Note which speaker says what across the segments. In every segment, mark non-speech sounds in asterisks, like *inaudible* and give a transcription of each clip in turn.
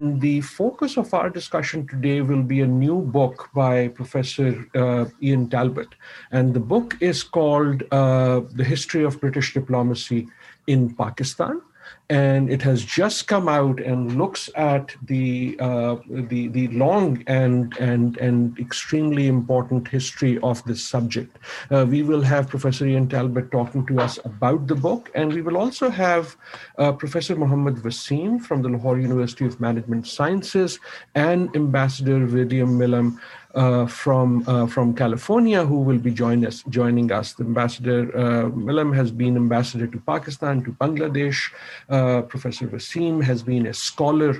Speaker 1: The focus of our discussion today will be a new book by Professor uh, Ian Talbot. And the book is called uh, The History of British Diplomacy in Pakistan and it has just come out and looks at the uh, the the long and and and extremely important history of this subject. Uh, we will have Professor Ian Talbot talking to us about the book, and we will also have uh, Professor Mohammed Waseem from the Lahore University of Management Sciences and Ambassador William Milam uh, from uh, from California who will be join us, joining us. The ambassador uh, Milam has been ambassador to Pakistan, to Bangladesh. Uh, Professor Waseem has been a scholar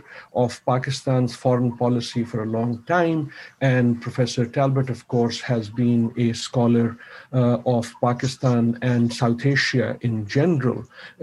Speaker 1: of Pakistan's foreign policy for a long time, and Professor Talbot, of course, has been a scholar uh, of Pakistan and South Asia in general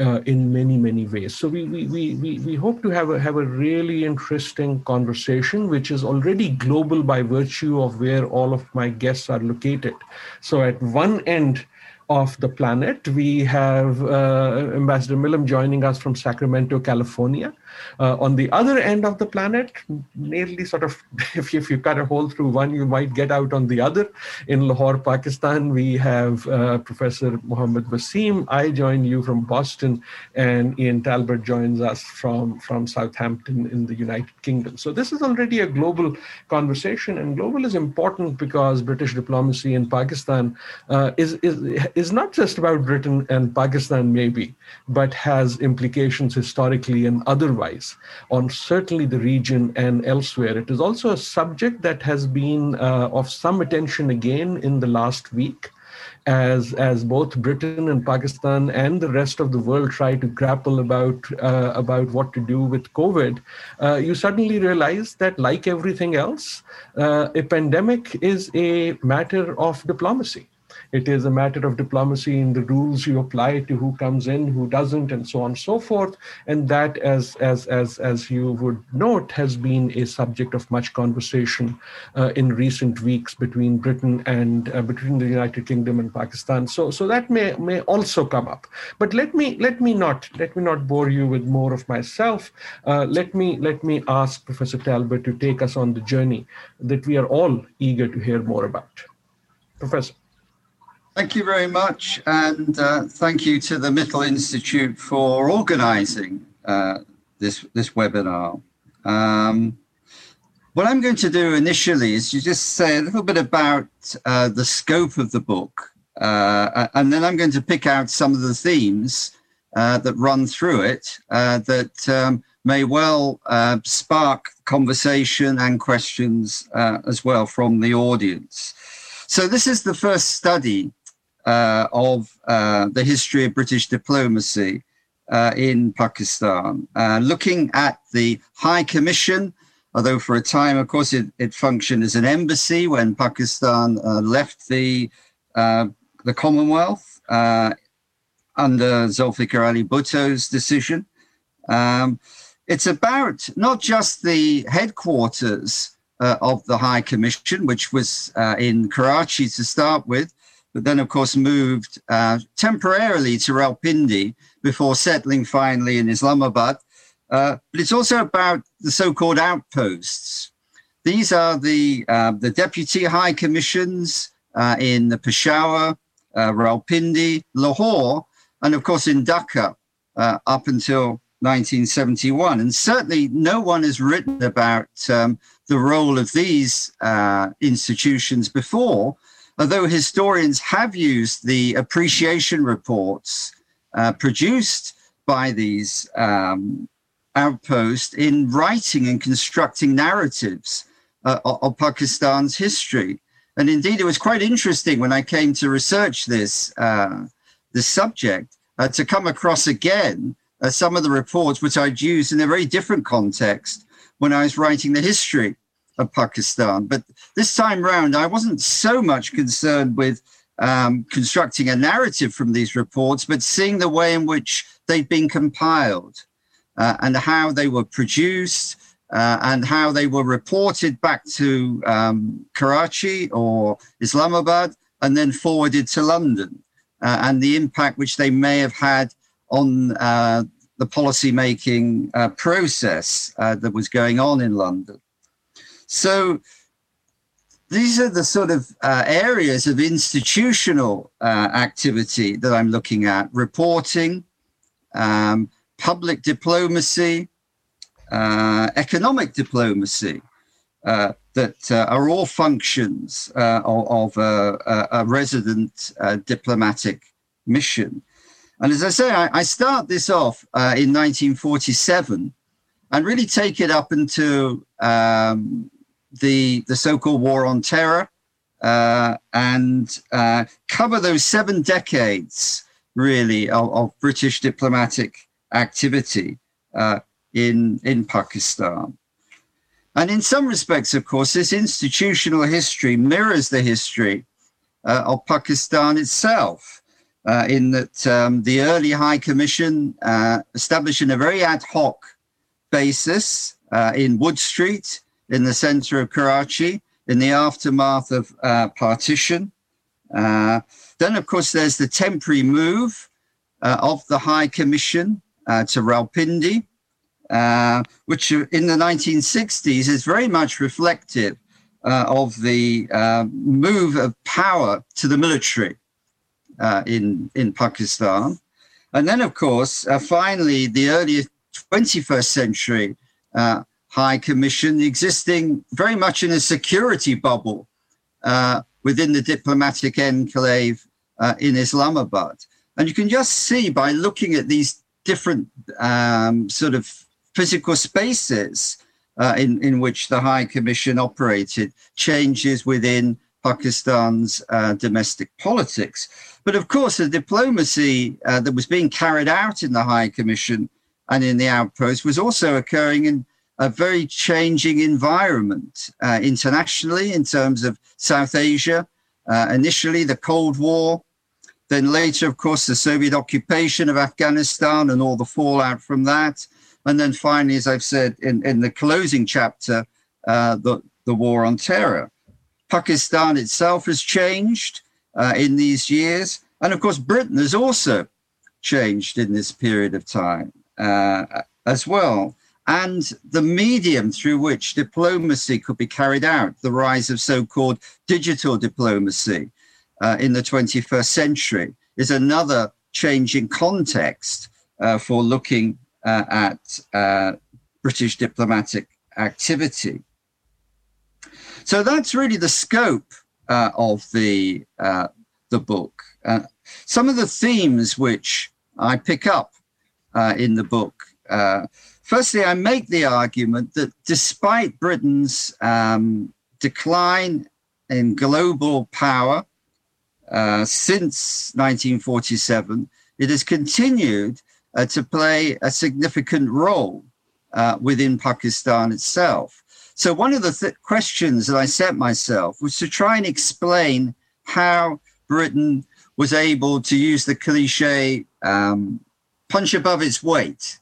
Speaker 1: uh, in many many ways. So we we, we we we hope to have a have a really interesting conversation, which is already global by virtue of where all of my guests are located. So at one end of the planet, we have uh, Ambassador Milam joining us from Sacramento, California. Uh, on the other end of the planet, nearly sort of, *laughs* if you, if you cut a hole through one, you might get out on the other. In Lahore, Pakistan, we have uh, Professor Mohammed Waseem. I join you from Boston, and Ian Talbot joins us from, from Southampton in the United Kingdom. So this is already a global conversation, and global is important because British diplomacy in Pakistan uh, is, is, is not just about Britain and Pakistan, maybe, but has implications historically and otherwise on certainly the region and elsewhere. It is also a subject that has been uh, of some attention again in the last week. As, as both Britain and Pakistan and the rest of the world try to grapple about uh, about what to do with COVID, uh, you suddenly realize that, like everything else, uh, a pandemic is a matter of diplomacy it is a matter of diplomacy in the rules you apply to who comes in, who doesn't, and so on and so forth. And that, as as as as you would note, has been a subject of much conversation uh, in recent weeks between Britain and uh, between the United Kingdom and Pakistan. So so that may may also come up. But let me let me not let me not bore you with more of myself. Uh, let me let me ask Professor Talbot to take us on the journey that we are all eager to hear more about. Professor.
Speaker 2: Thank you very much, and uh, thank you to the Mittal Institute for organising uh, this this webinar. Um, what I'm going to do initially is you just say a little bit about uh, the scope of the book, uh, and then I'm going to pick out some of the themes uh, that run through it uh, that um, may well spark conversation and questions as well from the audience. So this is the first study uh, of uh, the history of British diplomacy uh, in Pakistan, uh, looking at the High Commission. Although for a time, of course, it, it functioned as an embassy when Pakistan uh, left the uh, the Commonwealth under Zulfikar Ali Bhutto's decision. Um, it's about not just the headquarters of the High Commission, which was in Karachi to start with, but then, of course, moved uh, temporarily to Rawalpindi before settling finally in Islamabad. Uh, but it's also about the so-called outposts. These are the uh, the deputy high commissions uh, in the Peshawar, uh, Rawalpindi, Lahore, and of course in Dhaka uh, up until 1971. And certainly, no one has written about um, the role of these institutions before although historians have used the appreciation reports uh, produced by these um, outposts in writing and constructing narratives uh, of Pakistan's history. And indeed, it was quite interesting when I came to research this, uh, this subject uh, to come across again uh, some of the reports which I'd used in a very different context when I was writing the history of Pakistan. But this time round, I wasn't so much concerned with um, constructing a narrative from these reports, but seeing the way in which they've been compiled uh, and how they were produced uh, and how they were reported back to um, Karachi or Islamabad and then forwarded to London uh, and the impact which they may have had on uh, the policy making uh, process uh, that was going on in London. So these are the sort of uh, areas of institutional uh, activity that I'm looking at reporting, um, public diplomacy, uh, economic diplomacy, uh, that uh, are all functions uh, of, of a, a, resident diplomatic mission. And as I say, I, I start this off in 1947 and really take it up into um, the, the so-called war on terror uh, and uh, cover those seven decades really of, of British diplomatic activity uh, in, in Pakistan. And in some respects, of course, this institutional history mirrors the history uh, of Pakistan itself, uh, in that um, the early High Commission uh, established in a very ad hoc basis in Wood Street in the center of Karachi in the aftermath of uh, partition. Uh, then, of course, there's the temporary move uh, of the High Commission uh, to Rawalpindi, uh, which in the 1960s is very much reflective uh, of the move of power to the military in, in Pakistan. And then, of course, finally, the early 21st century High Commission existing very much in a security bubble uh, within the diplomatic enclave uh, in Islamabad. And you can just see by looking at these different um, sort of physical spaces uh, in, in which the High Commission operated, changes within Pakistan's uh, domestic politics. But of course, the diplomacy uh, that was being carried out in the High Commission and in the outpost was also occurring in a very changing environment uh, internationally in terms of South Asia. Uh, initially, the Cold War, then later, of course, the Soviet occupation of Afghanistan and all the fallout from that. And then finally, as I've said in, in the closing chapter, uh, the, the war on terror. Pakistan itself has changed uh, in these years. And of course, Britain has also changed in this period of time uh, as well and the medium through which diplomacy could be carried out, the rise of so called digital diplomacy uh, in the 21st century, is another changing context uh, for looking uh, at uh, British diplomatic activity. So that's really the scope uh, of the, uh, the book. some of the themes which I pick up in the book Firstly, I make the argument that despite Britain's um, decline in global power uh, since 1947, it has continued uh, to play a significant role uh, within Pakistan itself. So, one of the th- questions that I set myself was to try and explain how Britain was able to use the cliche um, punch above its weight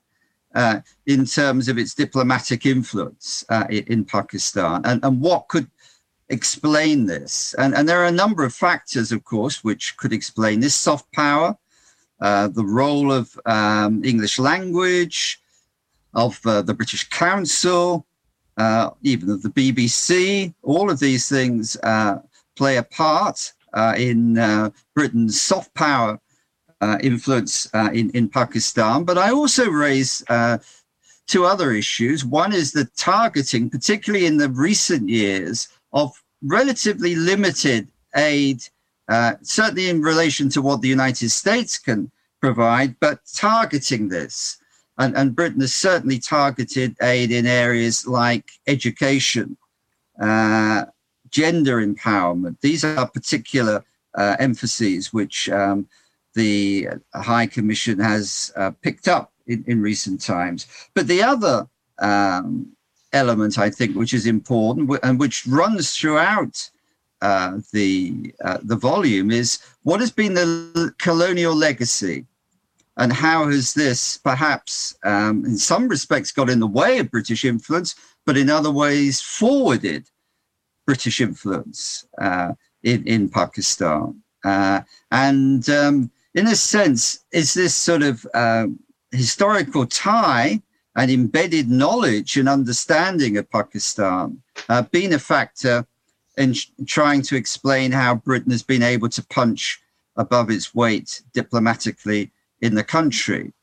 Speaker 2: uh, in terms of its diplomatic influence uh, in Pakistan and, and what could explain this. And, and there are a number of factors, of course, which could explain this soft power, uh, the role of um, English language, of uh, the British Council, uh, even of the BBC. All of these things uh, play a part in Britain's soft power uh, influence uh, in, in Pakistan. But I also raise uh, two other issues. One is the targeting, particularly in the recent years, of relatively limited aid, uh, certainly in relation to what the United States can provide, but targeting this. And, and Britain has certainly targeted aid in areas like education, uh, gender empowerment. These are particular uh, emphases which um, the High Commission has uh, picked up in, in recent times. But the other um, element, I think, which is important and which runs throughout uh, the uh, the volume is what has been the colonial legacy, and how has this perhaps, um, in some respects, got in the way of British influence, but in other ways forwarded British influence uh, in in Pakistan. Uh, and um, in a sense, is this sort of uh, historical tie and embedded knowledge and understanding of Pakistan uh, been a factor in sh- trying to explain how Britain has been able to punch above its weight diplomatically in the country.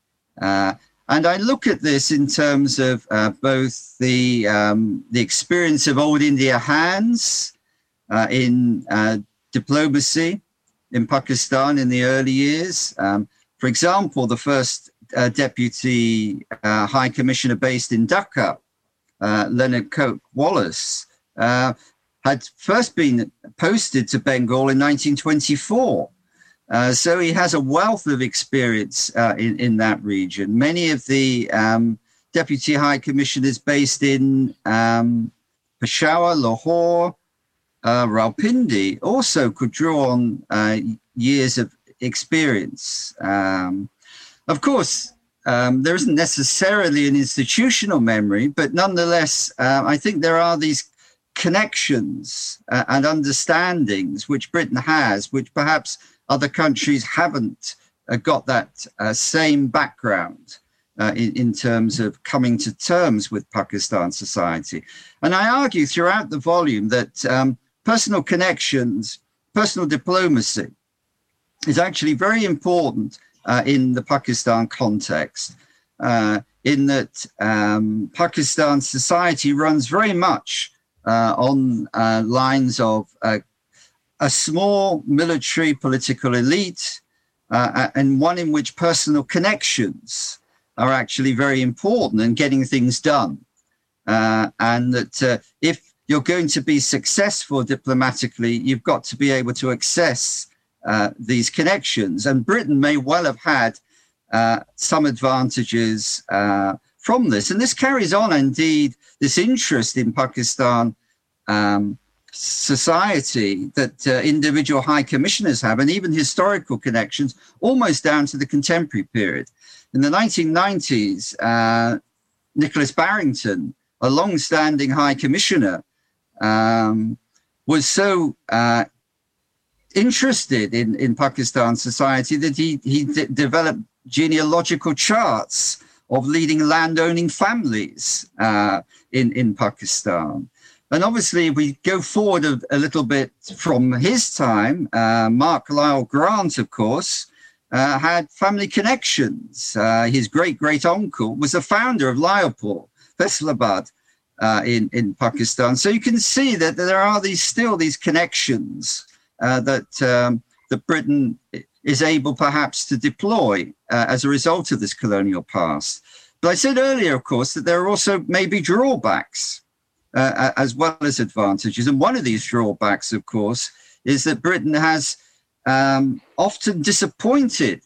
Speaker 2: Uh, and I look at this in terms of uh, both the um, the experience of old India hands uh, in uh, diplomacy in Pakistan in the early years. Um, for example, the first uh, deputy uh, high commissioner based in Dhaka, uh, Leonard Coke Wallace, uh, had first been posted to Bengal in 1924. Uh, so he has a wealth of experience uh, in, in that region. Many of the um, deputy high commissioners based in um, Peshawar, Lahore, uh, Rawalpindi also could draw on uh, years of experience. Um, of course, um, there isn't necessarily an institutional memory, but nonetheless, uh, I think there are these connections uh, and understandings which Britain has, which perhaps other countries haven't uh, got that uh, same background. Uh, in, in, terms of coming to terms with Pakistan society. And I argue throughout the volume that um, personal connections, personal diplomacy is actually very important uh, in the Pakistan context, uh, in that um, Pakistan society runs very much uh, on uh, lines of uh, a small military political elite uh, and one in which personal connections are actually very important in getting things done. and that if you're going to be successful diplomatically, you've got to be able to access uh, these connections. And Britain may well have had uh, some advantages uh, from this. And this carries on, indeed, this interest in Pakistan um, society that uh, individual high commissioners have, and even historical connections, almost down to the contemporary period. In the 1990s, uh, Nicholas Barrington, a long standing high commissioner, um, was so uh, interested in, in Pakistan society that he, he d- developed genealogical charts of leading landowning families uh, in, in Pakistan. And obviously, we go forward a, a little bit from his time. Uh, Mark Lyall Grant, of course, uh, had family connections. Uh, his great great uncle was the founder of Lyallpur, Faisalabad, uh, in, in Pakistan. So you can see that there are these still these connections uh, that um, that Britain is able perhaps to deploy uh, as a result of this colonial past. But I said earlier, of course, that there are also maybe drawbacks uh, as well as advantages. And one of these drawbacks, of course, is that Britain has um, often disappointed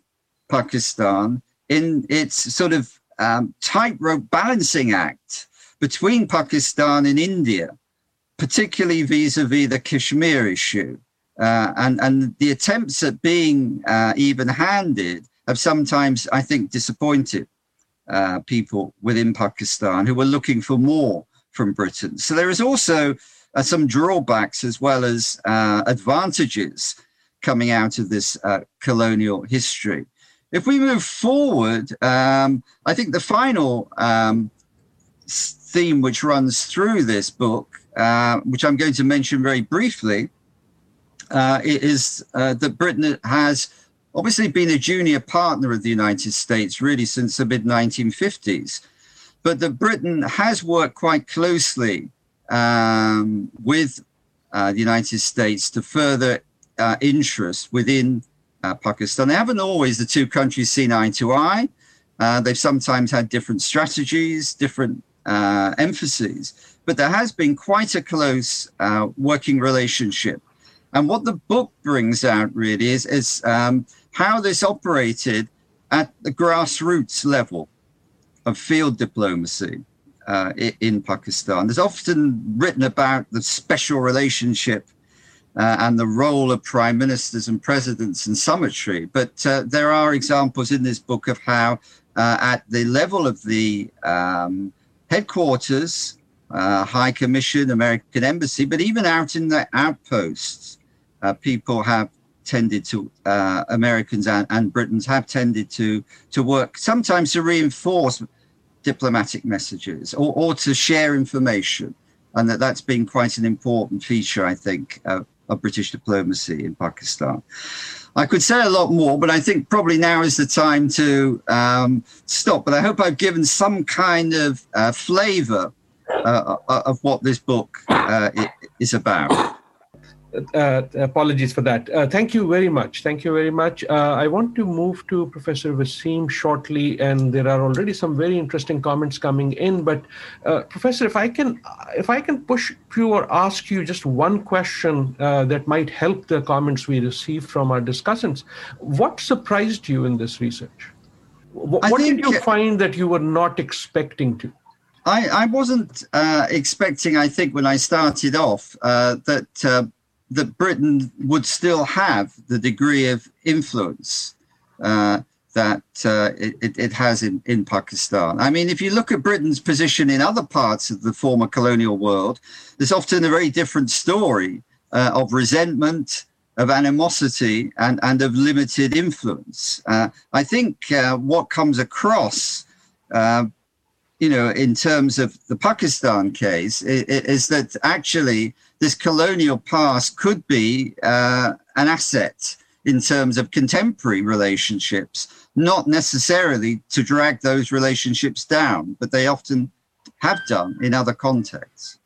Speaker 2: Pakistan in its sort of um, tightrope balancing act between Pakistan and India, particularly vis a vis the Kashmir issue. Uh, and and the attempts at being uh, even-handed have sometimes, I think, disappointed uh, people within Pakistan who were looking for more from Britain. So there is also uh, some drawbacks as well as uh, advantages coming out of this uh, colonial history. If we move forward, um, I think the final um, theme which runs through this book, which I'm going to mention very briefly, uh, is uh, that Britain has obviously been a junior partner of the United States really since the mid 1950s, but that Britain has worked quite closely um, with uh, the United States to further uh, interest within uh, Pakistan. They haven't always the two countries seen eye to eye. Uh, they've sometimes had different strategies, different emphases, but there has been quite a close working relationship and what the book brings out really is, is um, how this operated at the grassroots level of field diplomacy uh, in Pakistan. There's often written about the special relationship uh, and the role of prime ministers and presidents and summitry, but uh, there are examples in this book of how, uh, at the level of the um, headquarters, uh, High Commission, American Embassy, but even out in the outposts, uh, people have tended to uh, Americans and, and Britons have tended to to work sometimes to reinforce diplomatic messages or, or to share information, and that that's been quite an important feature, I think, of British diplomacy in Pakistan. I could say a lot more, but I think probably now is the time to um, stop. But I hope I've given some kind of uh, flavor uh, uh of what this book uh, is about.
Speaker 1: Uh, apologies for that. Uh, thank you very much. Thank you very much. Uh, I want to move to Professor Waseem shortly, and there are already some very interesting comments coming in. But uh, Professor, if I can, if I can push you or ask you just one question uh, that might help the comments we received from our discussants, what surprised you in this research? What, what did you find that you were not expecting to?
Speaker 2: I, I wasn't uh, expecting, I think, when I started off, uh, that uh, that Britain would still have the degree of influence uh, that uh, it, it, has in, in Pakistan. I mean, if you look at Britain's position in other parts of the former colonial world, there's often a very different story uh, of resentment, of animosity, and, and of limited influence. Uh, I think uh, what comes across uh, you know, in terms of the Pakistan case, is, that actually this colonial past could be uh, an asset in terms of contemporary relationships, not necessarily to drag those relationships down, but they often have done in other contexts.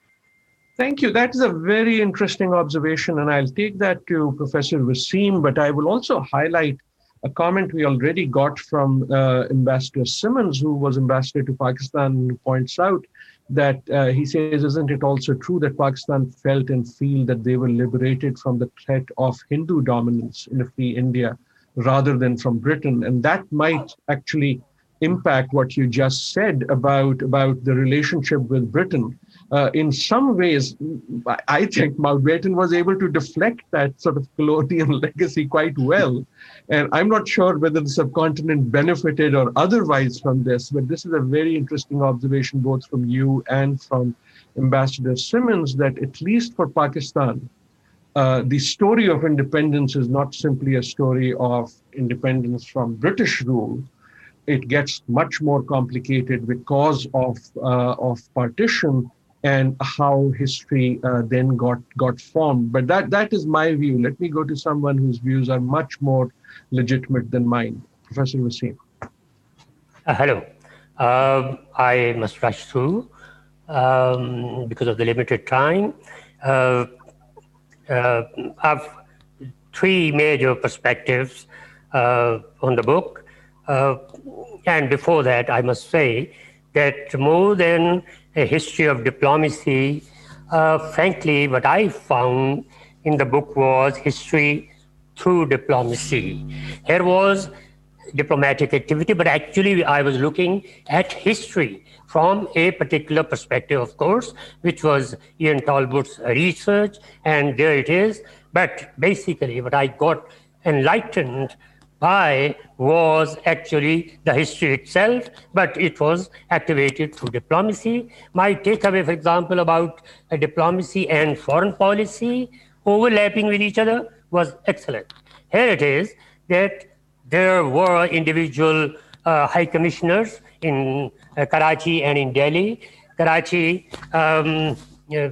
Speaker 1: Thank you. That is a very interesting observation, and I'll take that to Professor Waseem, but I will also highlight a comment we already got from uh, Ambassador Simons, who was ambassador to Pakistan, who points out that uh, he says, Isn't it also true that Pakistan felt and feel that they were liberated from the threat of Hindu dominance in a free India rather than from Britain? And that might actually impact what you just said about, about the relationship with Britain. Uh, in some ways, I think Mountbatten was able to deflect that sort of colonial *laughs* legacy quite well. And I'm not sure whether the subcontinent benefited or otherwise from this, but this is a very interesting observation, both from you and from Ambassador Simons, that at least for Pakistan, uh, the story of independence is not simply a story of independence from British rule. It gets much more complicated because of, uh, of partition and how history uh, then got got formed. But that that is my view. Let me go to someone whose views are much more legitimate than mine, Professor Waseem.
Speaker 3: Uh, hello, uh, I must rush through um, because of the limited time. Uh, uh, I have three major perspectives uh, on the book, and before that, I must say that more than a history of diplomacy. Uh, frankly, what I found in the book was history through diplomacy. Here was diplomatic activity, but actually I was looking at history from a particular perspective, of course, which was Ian Talbot's research, and there it is. But basically, what I got enlightened by was actually the history itself, but it was activated through diplomacy. My takeaway, for example, about diplomacy and foreign policy overlapping with each other was excellent. Here it is that there were individual uh, high commissioners in uh, Karachi and in Delhi. Karachi, um, uh,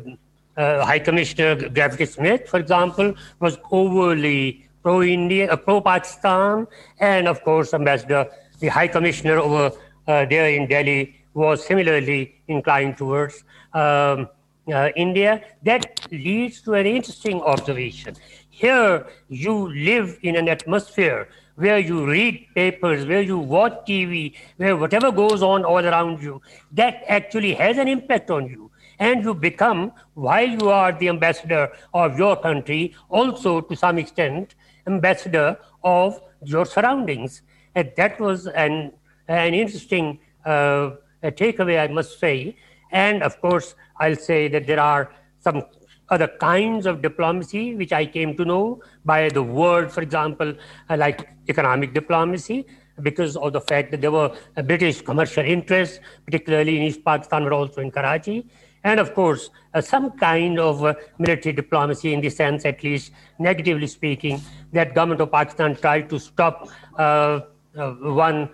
Speaker 3: uh High Commissioner Grafftey-Smith, for example, was overly pro India, uh, pro Pakistan, and of course, Ambassador, the High Commissioner over uh, there in Delhi, was similarly inclined towards um, uh, India. That leads to an interesting observation. Here, you live in an atmosphere where you read papers, where you watch TV, where whatever goes on all around you, that actually has an impact on you. And you become, while you are the ambassador of your country, also to some extent, ambassador of your surroundings. And that was an, an interesting uh, takeaway, I must say. And of course, I'll say that there are some other kinds of diplomacy which I came to know by the word, for example, uh, like economic diplomacy, because of the fact that there were British commercial interests, particularly in East Pakistan, but also in Karachi. And of course, uh, some kind of uh, military diplomacy in the sense, at least negatively speaking, that government of Pakistan tried to stop uh, uh one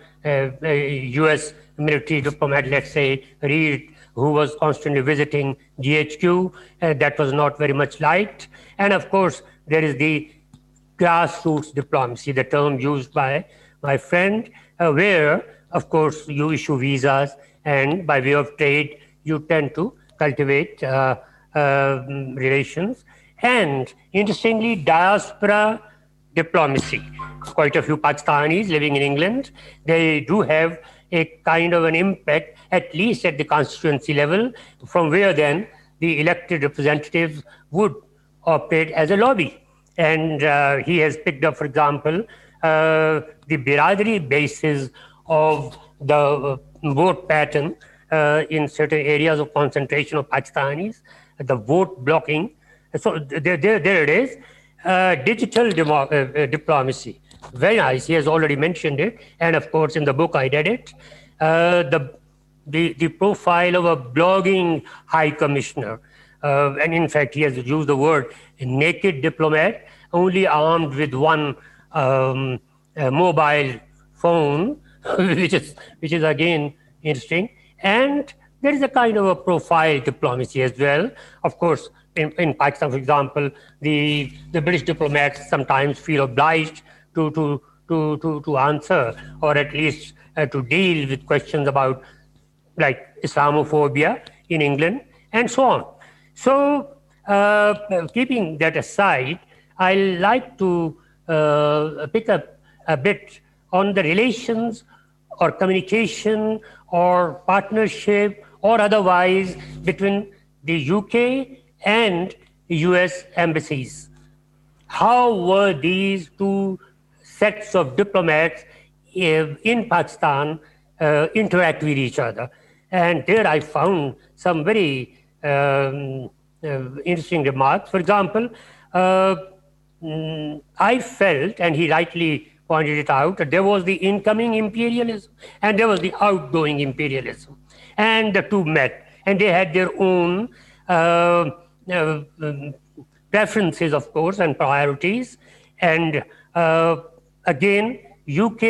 Speaker 3: U.S. Uh, military diplomat, let's say Reed, who was constantly visiting GHQ. that was not very much liked. And of course, there is the grassroots diplomacy, the term used by my friend, where, of course, you issue visas and by way of trade, you tend to cultivate uh, uh, relations. And interestingly, diaspora diplomacy. Quite a few Pakistanis living in England, they do have a kind of an impact, at least at the constituency level, from where then the elected representatives would operate as a lobby. And uh, he has picked up, for example, uh, the Biradari basis of the vote pattern uh, in certain areas of concentration of Pakistanis, the vote blocking. So there, there, there it is. Uh, digital demo- uh, uh, diplomacy. Very nice. He has already mentioned it. And of course, in the book, I did it. Uh, the, the, the profile of a blogging high commissioner. Uh, and in fact, he has used the word naked diplomat, only armed with one um, mobile phone *laughs* which is which is again interesting. And there is a kind of a profile diplomacy as well. Of course, in, in Pakistan, for example, the the British diplomats sometimes feel obliged to to to to, to answer or at least uh, to deal with questions about like Islamophobia in England and so on. So, uh, keeping that aside, I like to uh, pick up a bit on the relations or communication or partnership or otherwise between the UK and US embassies. How were these two sets of diplomats eh, in Pakistan uh, interact with each other? And there I found some very um, uh, interesting remarks. For example, uh, mm, I felt, and he rightly pointed it out there was the incoming imperialism and there was the outgoing imperialism. And the two met, and they had their own uh, uh, preferences, of course, and priorities. And uh, again, UK,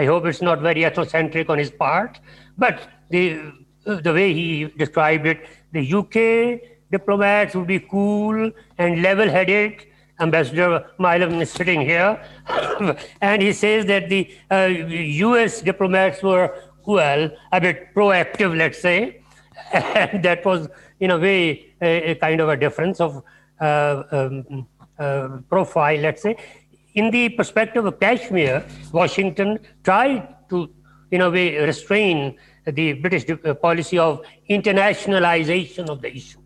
Speaker 3: I hope it's not very ethnocentric on his part, but the, the way he described it, the UK diplomats would be cool and level headed Ambassador Milam is sitting here, *laughs* and he says that the uh, U.S. diplomats were, well, a bit proactive, let's say, and *laughs* that was, in a way, a, a kind of a difference of uh, um, uh, profile, let's say. In the perspective of Kashmir, Washington tried to, in a way, restrain the British uh, policy of internationalization of the issue.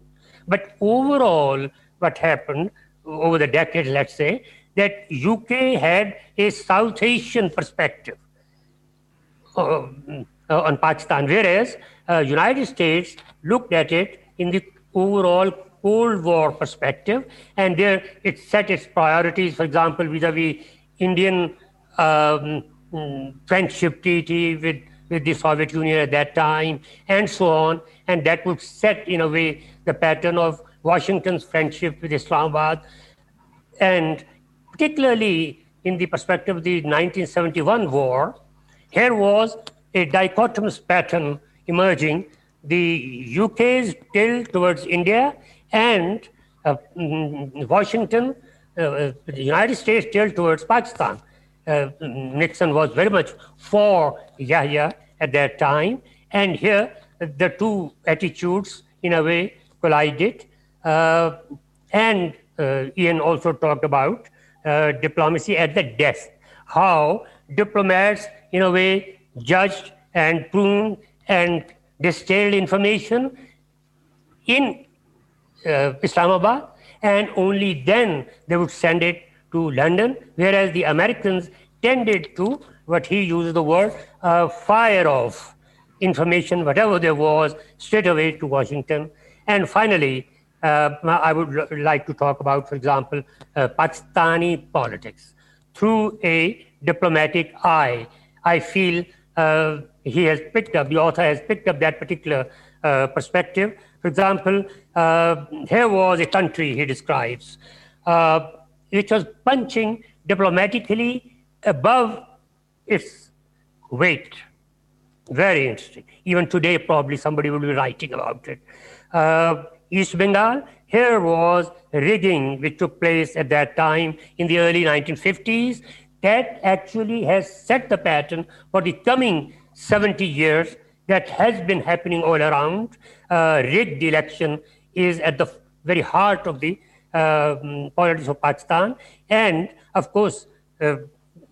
Speaker 3: But overall, what happened over the decades, let's say, that UK had a South Asian perspective uh, uh, on Pakistan, whereas uh, United States looked at it in the overall Cold War perspective, and there it set its priorities. For example, vis-a-vis Indian um, friendship treaty with with the Soviet Union at that time, and so on, and that would set in a way the pattern of Washington's friendship with Islamabad, and particularly in the perspective of the 1971 war, here was a dichotomous pattern emerging. The UK's tilt towards India and uh, mm, Washington, uh, the United States tilt towards Pakistan. Uh, Nixon was very much for Yahya at that time, and here the two attitudes, in a way, collided. Uh, and uh, Ian also talked about uh, diplomacy at the desk, how diplomats, in a way, judged and pruned and distilled information in Islamabad, and only then they would send it to London, whereas the Americans tended to, what he uses the word, uh, fire off information, whatever there was, straight away to Washington. And finally, I would like to talk about, for example, uh, Pakistani politics through a diplomatic eye. I feel uh, he has picked up, the author has picked up that particular uh, perspective. For example, uh, here was a country he describes, uh, which was punching diplomatically above its weight. Very interesting. Even today, probably somebody will be writing about it. Uh, East Bengal, here was rigging which took place at that time in the early 1950s that actually has set the pattern for the coming 70 years that has been happening all around. Uh, rigged election is at the very heart of the uh, politics of Pakistan. And of course, uh,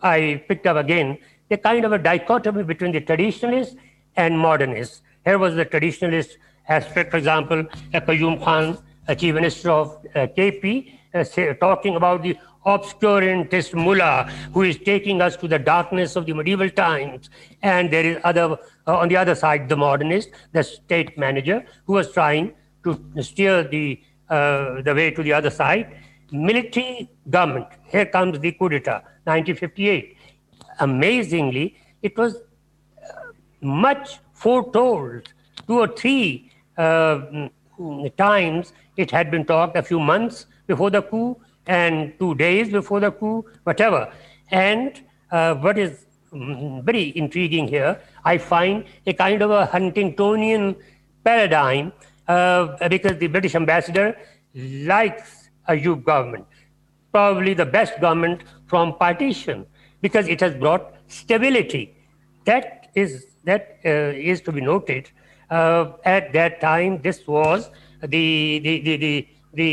Speaker 3: I picked up again the kind of a dichotomy between the traditionalists and modernists. Here was the traditionalist aspect, for example, Qayyum Khan, a Chief Minister of uh, KP, uh, say, talking about the obscurantist mullah who is taking us to the darkness of the medieval times. And there is other, uh, on the other side, the modernist, the state manager, who was trying to steer the, uh, the way to the other side. Military government, here comes the coup d'etat, 1958. Amazingly, it was uh, much foretold, two or three uh, times it had been talked a few months before the coup and two days before the coup, whatever. And uh, what is mm, very intriguing here, I find a kind of a Huntingtonian paradigm uh, because the British ambassador likes a Ayub government, probably the best government from partition because it has brought stability. That is that uh, is to be noted. Uh, at that time, this was the the the the, the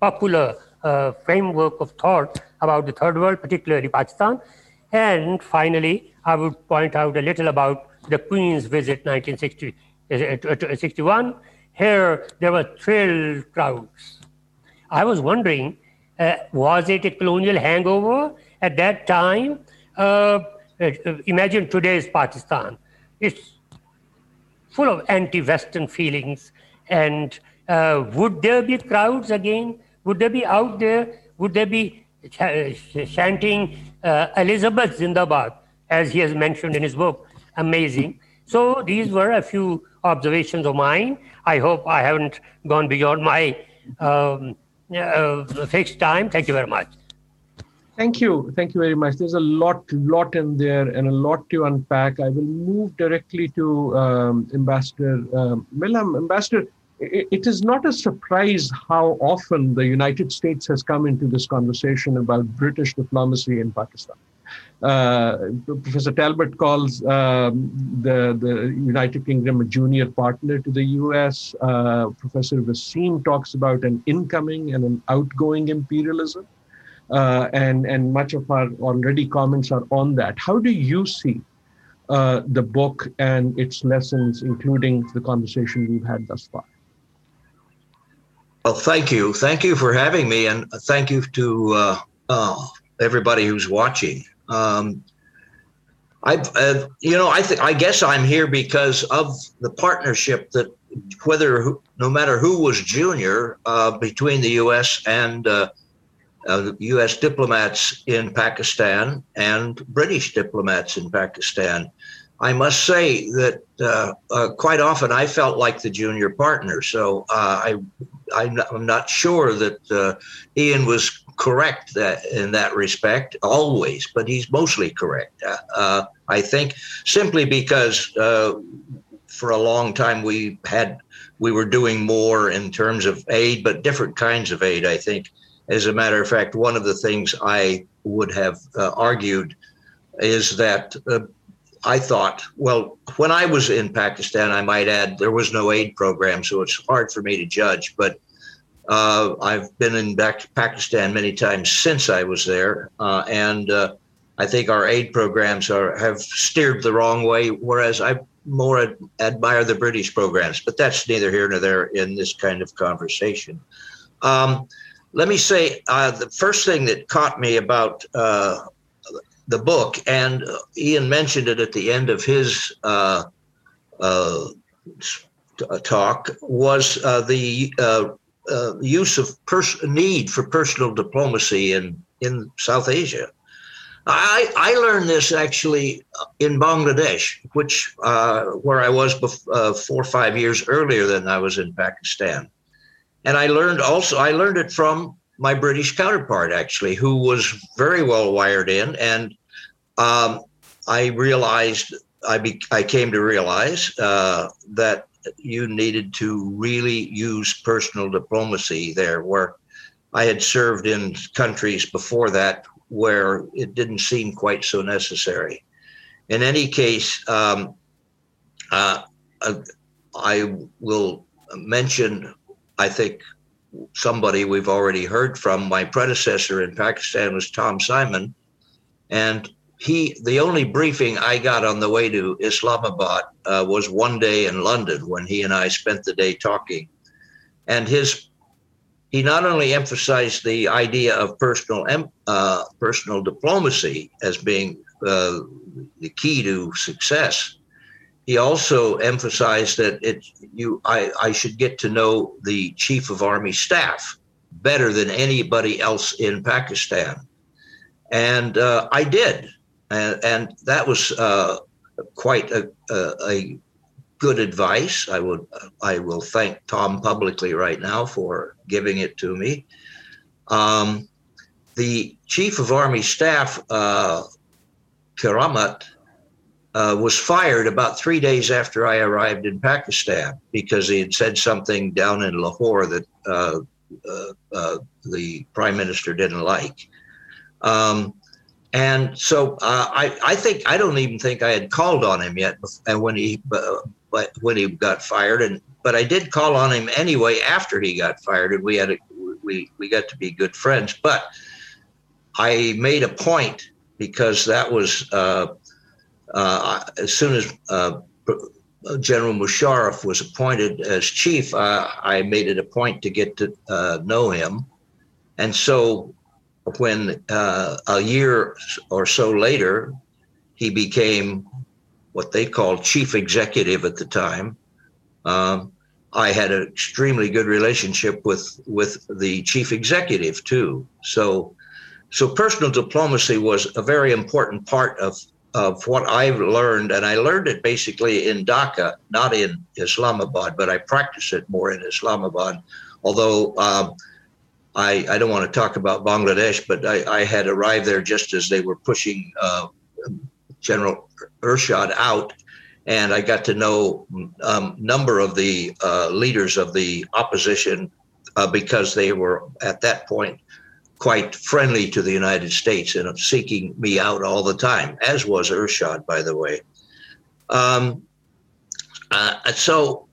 Speaker 3: popular uh, framework of thought about the third world, particularly Pakistan. And finally, I would point out a little about the Queen's visit 1961. Uh, Here, there were thrilled crowds. I was wondering, uh, was it a colonial hangover at that time? Uh, uh imagine today's Pakistan. It's full of anti-Western feelings. And uh, would there be crowds again? Would they be out there? Would they be ch- chanting uh, Elizabeth Zindabad, as he has mentioned in his book? Amazing. So these were a few observations of mine. I hope I haven't gone beyond my um, uh, fixed time. Thank you very much.
Speaker 1: Thank you. Thank you very much. There's a lot, lot in there and a lot to unpack. I will move directly to um, Ambassador um, Milam. Ambassador, it is not a surprise how often the United States has come into this conversation about British diplomacy in Pakistan. Uh, Professor Talbot calls um, the, the United Kingdom a junior partner to the US. Uh, Professor Waseem talks about an incoming and an outgoing imperialism. Uh, and, and much of our already comments are on that. How do you see uh, the book and its lessons, including the conversation we've had thus far?
Speaker 4: Well, thank you. Thank you for having me, and thank you to uh, uh, everybody who's watching. Um, I, uh, you know, I think I guess I'm here because of the partnership that, whether no matter who was junior uh, between the U.S. and U.S. Uh, diplomats in Pakistan and British diplomats in Pakistan. I must say that uh, uh, quite often I felt like the junior partner. So uh, I, I'm not, I'm not, sure that uh, Ian was correct that, in that respect always, but he's mostly correct. Uh, I think simply because for a long time we had we were doing more in terms of aid, but different kinds of aid. I think, as a matter of fact, one of the things I would have argued is that I thought, well, when I was in Pakistan, I might add, there was no aid program, so it's hard for me to judge. But uh, I've been in Pakistan many times since I was there, uh, and uh, I think our aid programs are have steered the wrong way. Whereas I more ad- admire the British programs, but that's neither here nor there in this kind of conversation. Um, let me say uh, the first thing that caught me about uh, the book, and Ian mentioned it at the end of his uh, uh, talk, was uh, the uh, uh, use of pers- need for personal diplomacy in in South Asia. I, I learned this actually in Bangladesh, which uh, where I was bef- uh, four or five years earlier than I was in Pakistan, and I learned also I learned it from my British counterpart actually, who was very well wired in, and um, I realized I be, I came to realize uh, that you needed to really use personal diplomacy there, where I had served in countries before that where it didn't seem quite so necessary. In any case, um, uh, uh I will mention, I think, somebody we've already heard from. My predecessor in Pakistan was Tom Simons. And he, the only briefing I got on the way to Islamabad uh, was one day in London when he and I spent the day talking. And his he not only emphasized the idea of personal uh, personal diplomacy as being uh, the key to success. He also emphasized that it you I, I should get to know the chief of army staff better than anybody else in Pakistan, and uh, I did, and, and that was uh, quite a, a, a good advice. I would I will thank Tom publicly right now for giving it to me. Um, the chief of army staff, uh, Karamat, uh, was fired about three days after I arrived in Pakistan because he had said something down in Lahore that uh, uh, uh the prime minister didn't like. Um, and so uh, I, I think I don't even think I had called on him yet. And when he, but when he got fired, and but I did call on him anyway after he got fired, and we had a, we we got to be good friends. But I made a point because that was uh, uh, as soon as uh, General Musharraf was appointed as chief, uh, I made it a point to get to uh, know him, and so when uh, a year or so later he became what they called chief executive at the time. Um, I had an extremely good relationship with with the chief executive too. So, so personal diplomacy was a very important part of of what I've learned, and I learned it basically in Dhaka, not in Islamabad, but I practice it more in Islamabad. Although um, I, I don't want to talk about Bangladesh, but I, I had arrived there just as they were pushing uh, General Ershad out, and I got to know a um, number of the uh, leaders of the opposition uh, because they were at that point quite friendly to the United States and seeking me out all the time, as was Ershad, by the way. Um, uh, so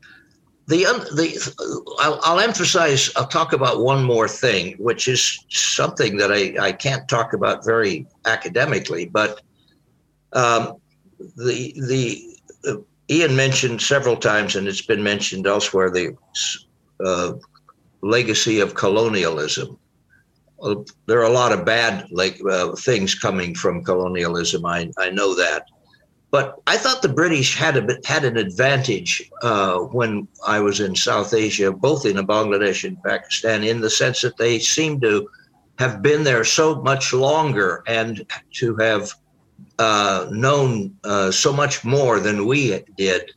Speaker 4: the the I'll, I'll, emphasize. I'll talk about one more thing, which is something that I, I can't talk about very academically, but um, the the uh, Ian mentioned several times, and it's been mentioned elsewhere, the uh, legacy of colonialism. There are a lot of bad like uh, things coming from colonialism. I, I know that, but I thought the British had a had an advantage uh, when I was in South Asia, both in Bangladesh and Pakistan, in the sense that they seemed to have been there so much longer and to have uh, known uh, so much more than we did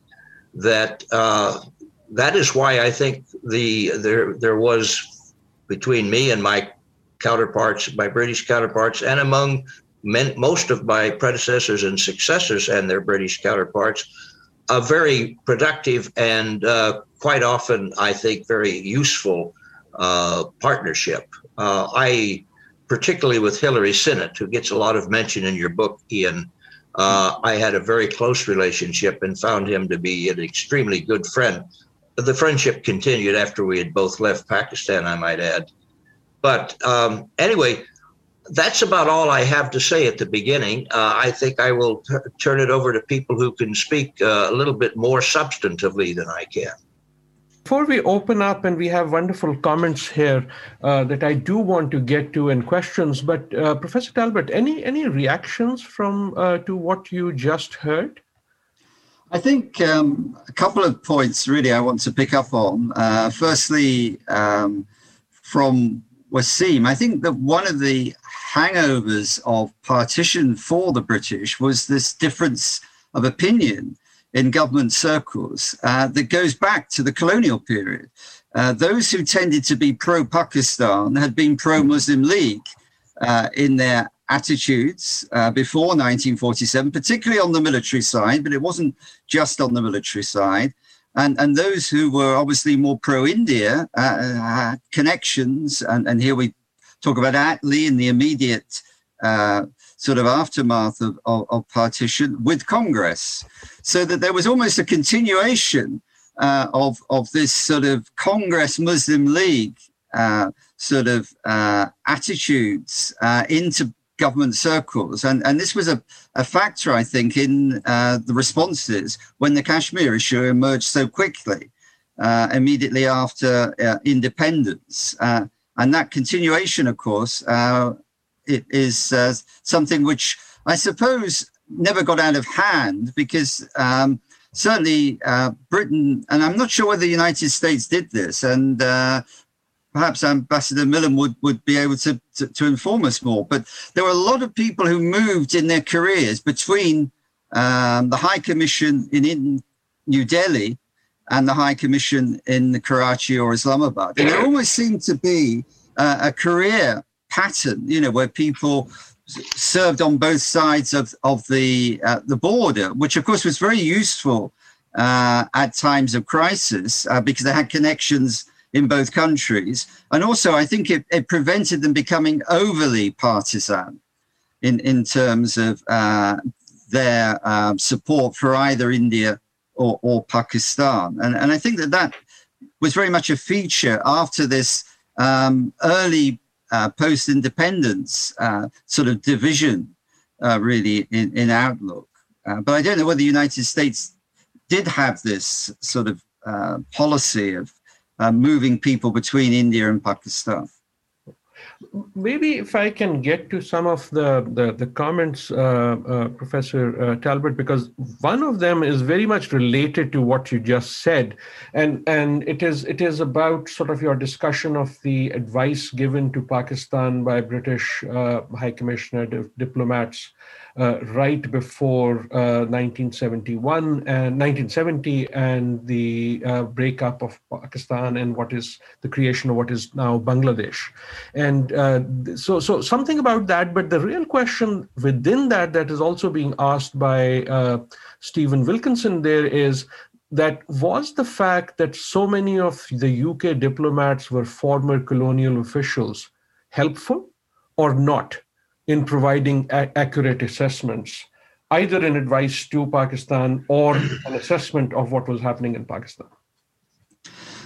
Speaker 4: that uh, that is why I think the there there was between me and my counterparts, my British counterparts, and among men, most of my predecessors and successors and their British counterparts, a very productive and uh, quite often, I think, very useful uh, partnership. Uh, I particularly with Hilary Synnott, who gets a lot of mention in your book, Ian. Uh, I had a very close relationship and found him to be an extremely good friend. The friendship continued after we had both left Pakistan, I might add. But um, anyway, that's about all I have to say at the beginning. Uh, I think I will t- turn it over to people who can speak uh, a little bit more substantively than I can.
Speaker 1: Before we open up, and we have wonderful comments here uh, that I do want to get to and questions, but uh, Professor Talbot, any any reactions from uh, to what you just heard?
Speaker 2: I think um, a couple of points really I want to pick up on. Uh, firstly, um, from Waseem, I think that one of the hangovers of partition for the British was this difference of opinion in government circles uh, that goes back to the colonial period. Uh, those who tended to be pro Pakistan had been pro Muslim League uh, in their attitudes uh, before 1947, particularly on the military side, but it wasn't just on the military side. And, and those who were obviously more pro India uh, connections, and, and here we talk about Attlee in the immediate uh, sort of aftermath of, of, of, partition with Congress. So that there was almost a continuation uh, of, of this sort of Congress Muslim League uh, sort of uh, attitudes uh, into government circles. And, and this was a, a factor, I think, in uh, the responses when the Kashmir issue emerged so quickly, uh, immediately after independence. and that continuation, of course, it is uh, something which I suppose never got out of hand because um, certainly uh, Britain, and I'm not sure whether the United States did this, and uh, perhaps Ambassador Milam would, would be able to, to, to, inform us more. But there were a lot of people who moved in their careers between um, the High Commission in, in New Delhi and the High Commission in Karachi or Islamabad. And there almost seemed to be uh, a career pattern, you know, where people served on both sides of, of the, uh, the border, which of course was very useful uh, at times of crisis uh, because they had connections in both countries. And also, I think it, it prevented them becoming overly partisan in, in terms of uh, their um, support for either India or, or Pakistan. And, and I think that that was very much a feature after this um, early uh, post independence uh, sort of division, uh, really, in, in outlook. Uh, but I don't know whether the United States did have this sort of policy of uh, moving people between India and Pakistan.
Speaker 1: Maybe if I can get to some of the the, the comments, uh, uh, Professor uh, Talbot, because one of them is very much related to what you just said, and and it is it is about sort of your discussion of the advice given to Pakistan by British uh, High Commissioner diplomats uh, right before 1971 uh, and 1970 and the uh, breakup of Pakistan and what is the creation of what is now Bangladesh. And so, so something about that. But the real question within that that is also being asked by Stephen Wilkinson there is that was the fact that so many of the UK diplomats were former colonial officials helpful or not in providing a- accurate assessments, either in advice to Pakistan or an assessment of what was happening in Pakistan?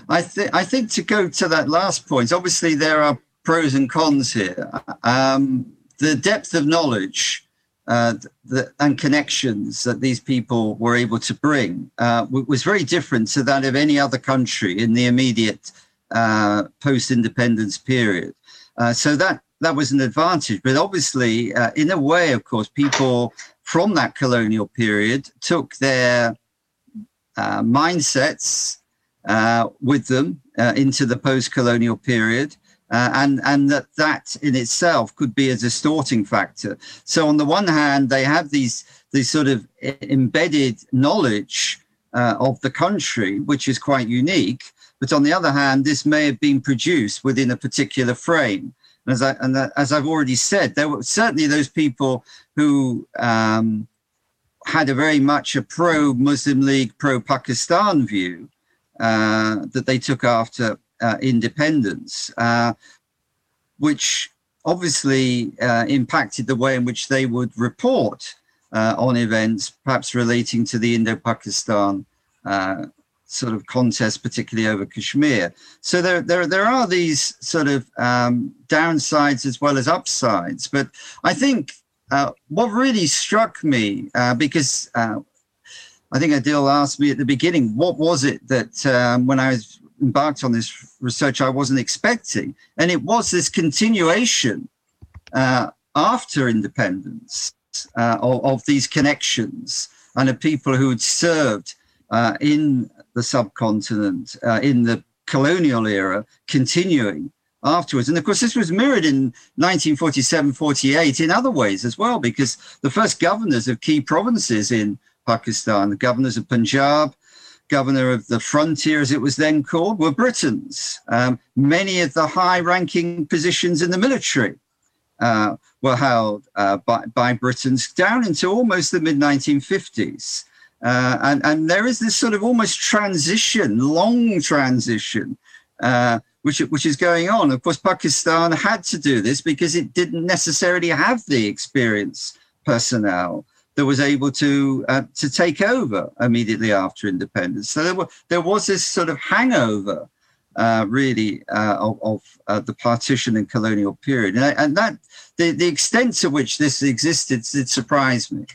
Speaker 2: I think I think to go to that last point, obviously there are pros and cons here. Um, the depth of knowledge uh, the, and connections that these people were able to bring uh, was very different to that of any other country in the immediate uh, post-independence period. Uh, so that that was an advantage. But obviously, uh, in a way, of course, people from that colonial period took their uh, mindsets uh, with them uh, into the post-colonial period. Uh, and and that that in itself could be a distorting factor. So on the one hand, they have these these sort of embedded knowledge uh, of the country, which is quite unique. But on the other hand, this may have been produced within a particular frame. As, I, and as I've already said, there were certainly those people who um, had a very much a pro Muslim League, pro Pakistan view uh, that they took after uh, independence, uh, which obviously uh, impacted the way in which they would report uh, on events, perhaps relating to the Indo Pakistan uh, sort of contest, particularly over Kashmir. So there, there, there are these sort of um, downsides as well as upsides. But I think uh, what really struck me, uh, because uh, I think Adil asked me at the beginning, what was it that um, when I was embarked on this research I wasn't expecting? And it was this continuation uh, after independence uh, of, of, these connections and of people who had served uh, in the subcontinent uh, in the colonial era continuing afterwards. And of course, this was mirrored in 1947 48 in other ways as well, because the first governors of key provinces in Pakistan, the governors of Punjab, governor of the frontier, as it was then called, were Britons. Um, many of the high ranking positions in the military uh, were held uh, by, by, Britons down into almost the mid 1950s. Uh, and, and there is this sort of almost transition, long transition, uh, which, which is going on. Of course, Pakistan had to do this because it didn't necessarily have the experience personnel that was able to uh, to take over immediately after independence. So there, were, there was this sort of hangover, uh, really, uh, of, of uh, the partition and colonial period, and, and, that the, the extent to which this existed did surprise me.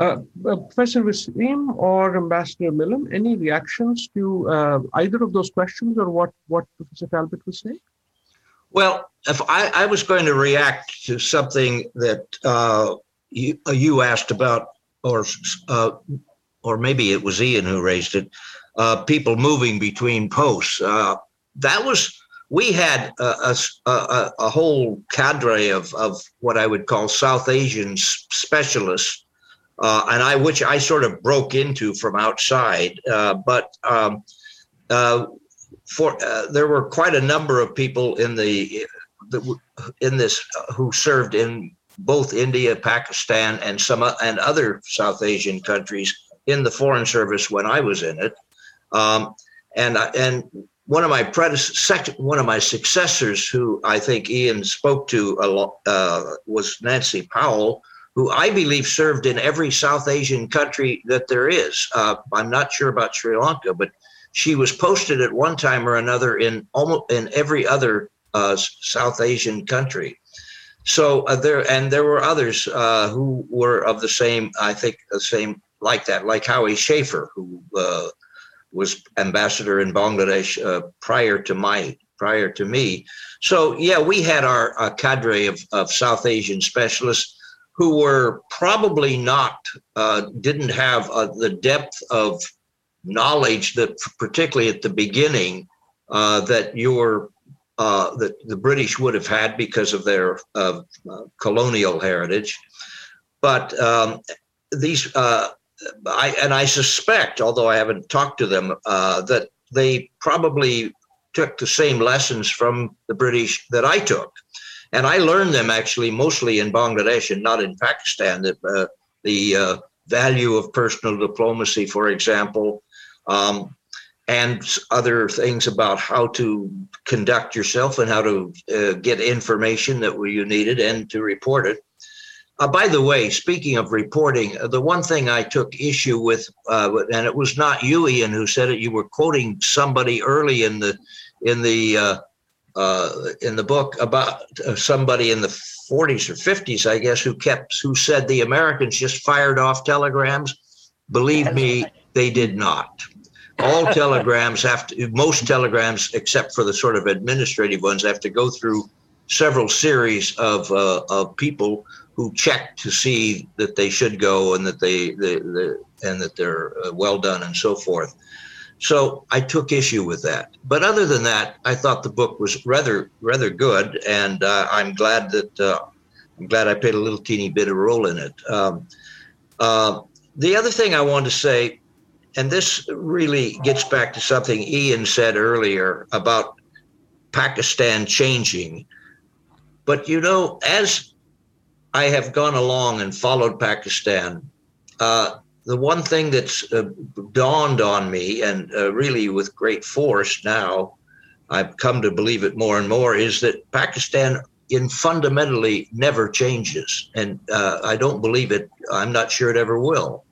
Speaker 1: Uh, uh, Professor Waseem or Ambassador Milam, any reactions to either of those questions or what, what Professor Talbot was saying?
Speaker 4: Well, if I, I was going to react to something that uh, you, uh, you asked about, or uh, or maybe it was Ian who raised it, uh, people moving between posts. Uh, that was we had a, a, a, whole cadre of, of what I would call South Asian specialists, uh, and I which I sort of broke into from outside. but um, for uh, there were quite a number of people in the, the in this uh, who served in both India, Pakistan, and some and other South Asian countries in the Foreign Service when I was in it. Um, and and one of my predecessors, one of my successors, who I think Ian spoke to a lot, uh, was Nancy Powell, who I believe served in every South Asian country that there is. Uh, I'm not sure about Sri Lanka, but she was posted at one time or another in almost in every other uh, South Asian country. So uh, there, and there were others uh, who were of the same, I think, the same like that, like Howie Schaffer, who uh, was ambassador in Bangladesh uh, prior to my prior to me. So yeah, we had our cadre of, of South Asian specialists who were probably not uh, didn't have the depth of knowledge that, particularly at the beginning, uh, that your uh, that the British would have had because of their uh, colonial heritage, but um, these uh, I and I suspect, although I haven't talked to them, uh, that they probably took the same lessons from the British that I took, and I learned them actually mostly in Bangladesh and not in Pakistan. That uh, the value of personal diplomacy, for example, um, and other things about how to conduct yourself and how to uh, get information that you needed and to report it. Uh, by the way, speaking of reporting, uh, the one thing I took issue with, uh, and it was not you, Ian, who said it. You were quoting somebody early in the in the uh, uh, in the book about somebody in the 40s or 50s, I guess, who kept who said the Americans just fired off telegrams. Believe me, they did not. All *laughs* telegrams have to, most telegrams, except for the sort of administrative ones, have to go through several series of, uh, of people who check to see that they should go and that they, they, they and that they're uh, well done and so forth. So I took issue with that. But other than that, I thought the book was rather rather good, and uh, I'm glad that uh, I'm glad I played a little teeny bit of role in it. Um, uh, the other thing I wanted to say and this really gets back to something Ian said earlier about Pakistan changing. But you know, as I have gone along and followed Pakistan, uh, the one thing that's uh, dawned on me, and uh, really with great force now, I've come to believe it more and more, is that Pakistan in fundamentally never changes. And uh, I don't believe it. I'm not sure it ever will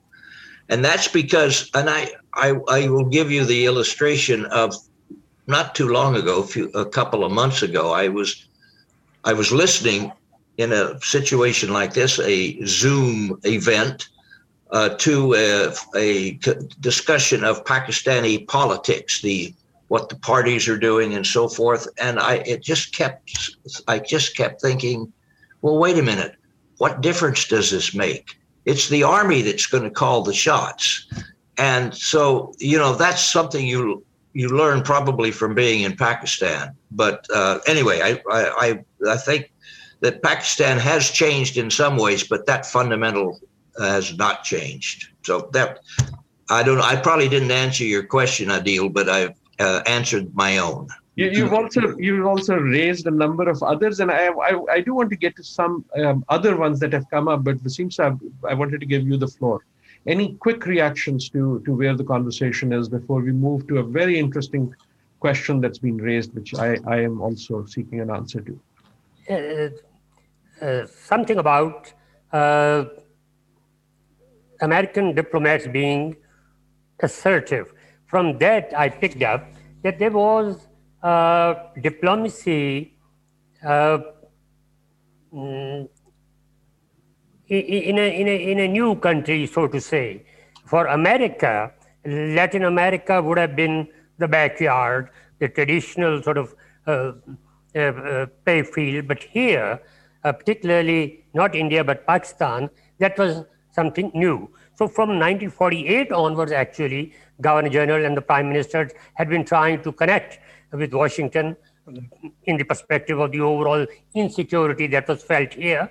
Speaker 4: and that's because and I, I i will give you the illustration of not too long ago a, few, a couple of months ago i was i was listening in a situation like this a zoom event uh, to a, a discussion of pakistani politics the what the parties are doing and so forth and i it just kept i just kept thinking well wait a minute what difference does this make it's the army that's going to call the shots. And so, you know, that's something you you learn probably from being in Pakistan. But uh, anyway, I, I I think that Pakistan has changed in some ways, but that fundamental has not changed. So that I don't. I probably didn't answer your question, Adil, but I've uh, answered my own.
Speaker 1: You, have also you've also raised a number of others, and I I, I do want to get to some um, other ones that have come up, but it seems I, I wanted to give you the floor. Any quick reactions to to where the conversation is before we move to a very interesting question that's been raised, which I, I am also seeking an answer to.
Speaker 3: Uh, uh, something about uh, American diplomats being assertive. From that, I picked up that there was uh, diplomacy uh, mm, in, a, in, a, in a new country, so to say. For America, Latin America would have been the backyard, the traditional sort of uh, uh, uh, play field. But here, uh, particularly not India but Pakistan, that was something new. So from 1948 onwards, actually, Governor General and the Prime Minister had been trying to connect with Washington in the perspective of the overall insecurity that was felt here.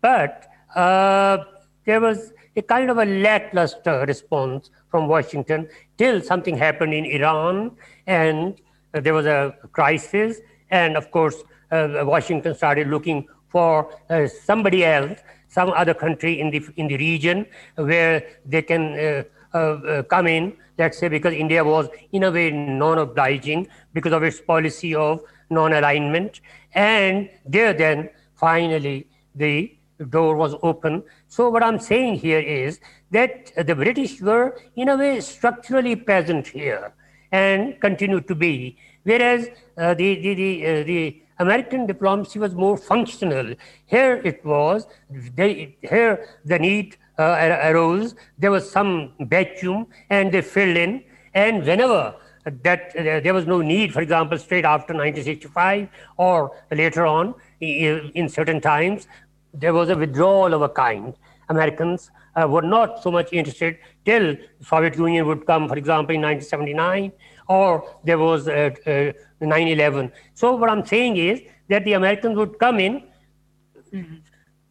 Speaker 3: But uh, there was a kind of a lackluster response from Washington till something happened in Iran and there was a crisis. And of course, uh, Washington started looking for uh, somebody else, some other country in the, in the region where they can uh, uh, uh, come in, let's say, because India was in a way non obliging because of its policy of non alignment. And there, then, finally, the door was open. So, what I'm saying here is that the British were, in a way, structurally present here and continue to be, whereas uh, the, the, the, uh, the American diplomacy was more functional. Here it was, they, here the need uh, arose, there was some vacuum and they filled in. And whenever that uh, there was no need, for example, straight after 1965 or later on in certain times, there was a withdrawal of a kind. Americans uh, were not so much interested till Soviet Union would come, for example, in 1979, or there was 9/11. Uh, so what I'm saying is that the Americans would come in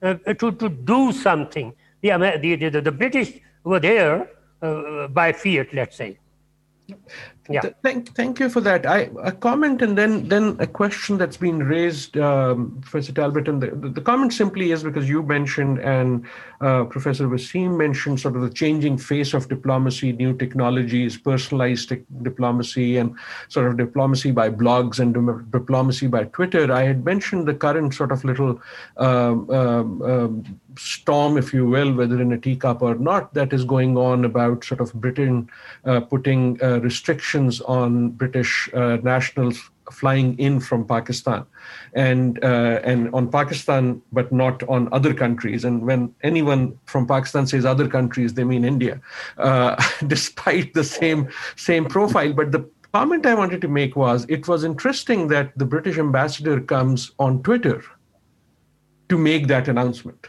Speaker 3: uh, to to do something the, the, the, the British were there uh, by fiat, let's say.
Speaker 1: Yeah. Thank, thank you for that. I a comment and then then a question that's been raised, um, Professor Talbot. And the, the, the, comment simply is because you mentioned and uh, Professor Waseem mentioned sort of the changing face of diplomacy, new technologies, personalized diplomacy, and sort of diplomacy by blogs and diplomacy by Twitter. I had mentioned the current sort of little um, um, um, storm, if you will, whether in a teacup or not, that is going on about sort of Britain uh, putting uh, restrictions on British uh, nationals flying in from Pakistan, and uh, and on Pakistan, but not on other countries. And when anyone from Pakistan says other countries, they mean India, uh, *laughs* despite the same same profile. But the comment I wanted to make was it was interesting that the British ambassador comes on Twitter to make that announcement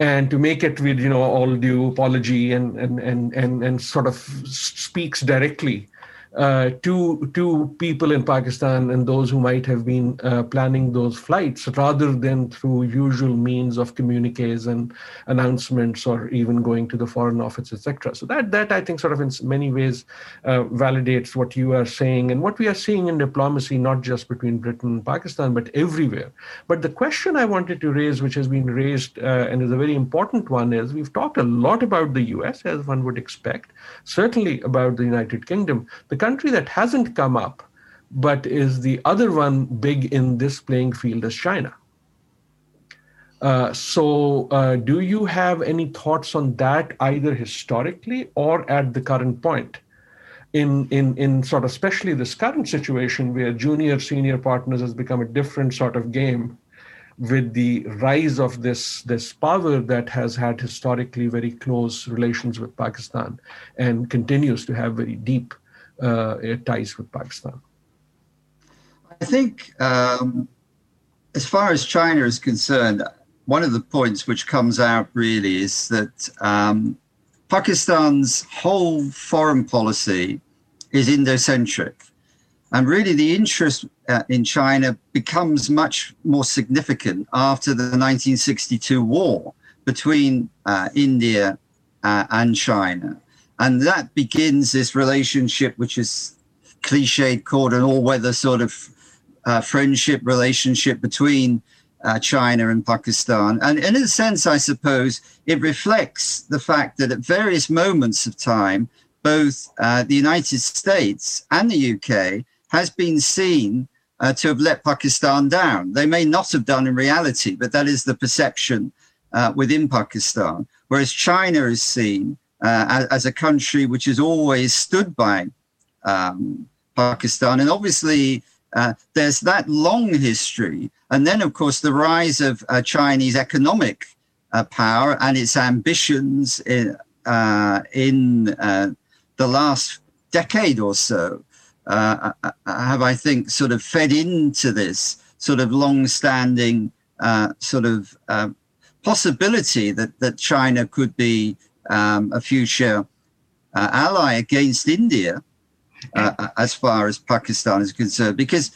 Speaker 1: and to make it with you know all due apology and and and and, and sort of speaks directly uh, to to people in Pakistan and those who might have been uh, planning those flights, rather than through usual means of communiques and announcements, or even going to the foreign office, etc. So that that I think sort of in many ways uh, validates what you are saying and what we are seeing in diplomacy, not just between Britain and Pakistan, but everywhere. But the question I wanted to raise, which has been raised uh, and is a very important one, is we've talked a lot about the U.S. as one would expect, certainly about the United Kingdom. The country that hasn't come up, but is the other one big in this playing field is China. Uh, so, uh, do you have any thoughts on that, either historically or at the current point? In, in, in sort of especially this current situation where junior senior partners has become a different sort of game with the rise of this this power that has had historically very close relations with Pakistan and continues to have very deep ties with Pakistan?
Speaker 2: I think, um, as far as China is concerned, one of the points which comes out really is that um, Pakistan's whole foreign policy is Indocentric. And really, the interest uh, in China becomes much more significant after the 1962 war between uh, India uh, and China. And that begins this relationship, which is cliched called an all weather sort of uh, friendship relationship between uh, China and Pakistan. And in a sense, I suppose it reflects the fact that at various moments of time, both uh, the United States and the UK has been seen uh, to have let Pakistan down. They may not have done in reality, but that is the perception uh, within Pakistan. Whereas China is seen uh, as, a country which has always stood by um, Pakistan. And obviously, uh, there's that long history. And then, of course, the rise of uh, Chinese economic uh, power and its ambitions in, uh, in uh, the last decade or so have, I think, sort of fed into this sort of long-standing sort of possibility that, that China could be um, a future ally against India uh, as far as Pakistan is concerned, because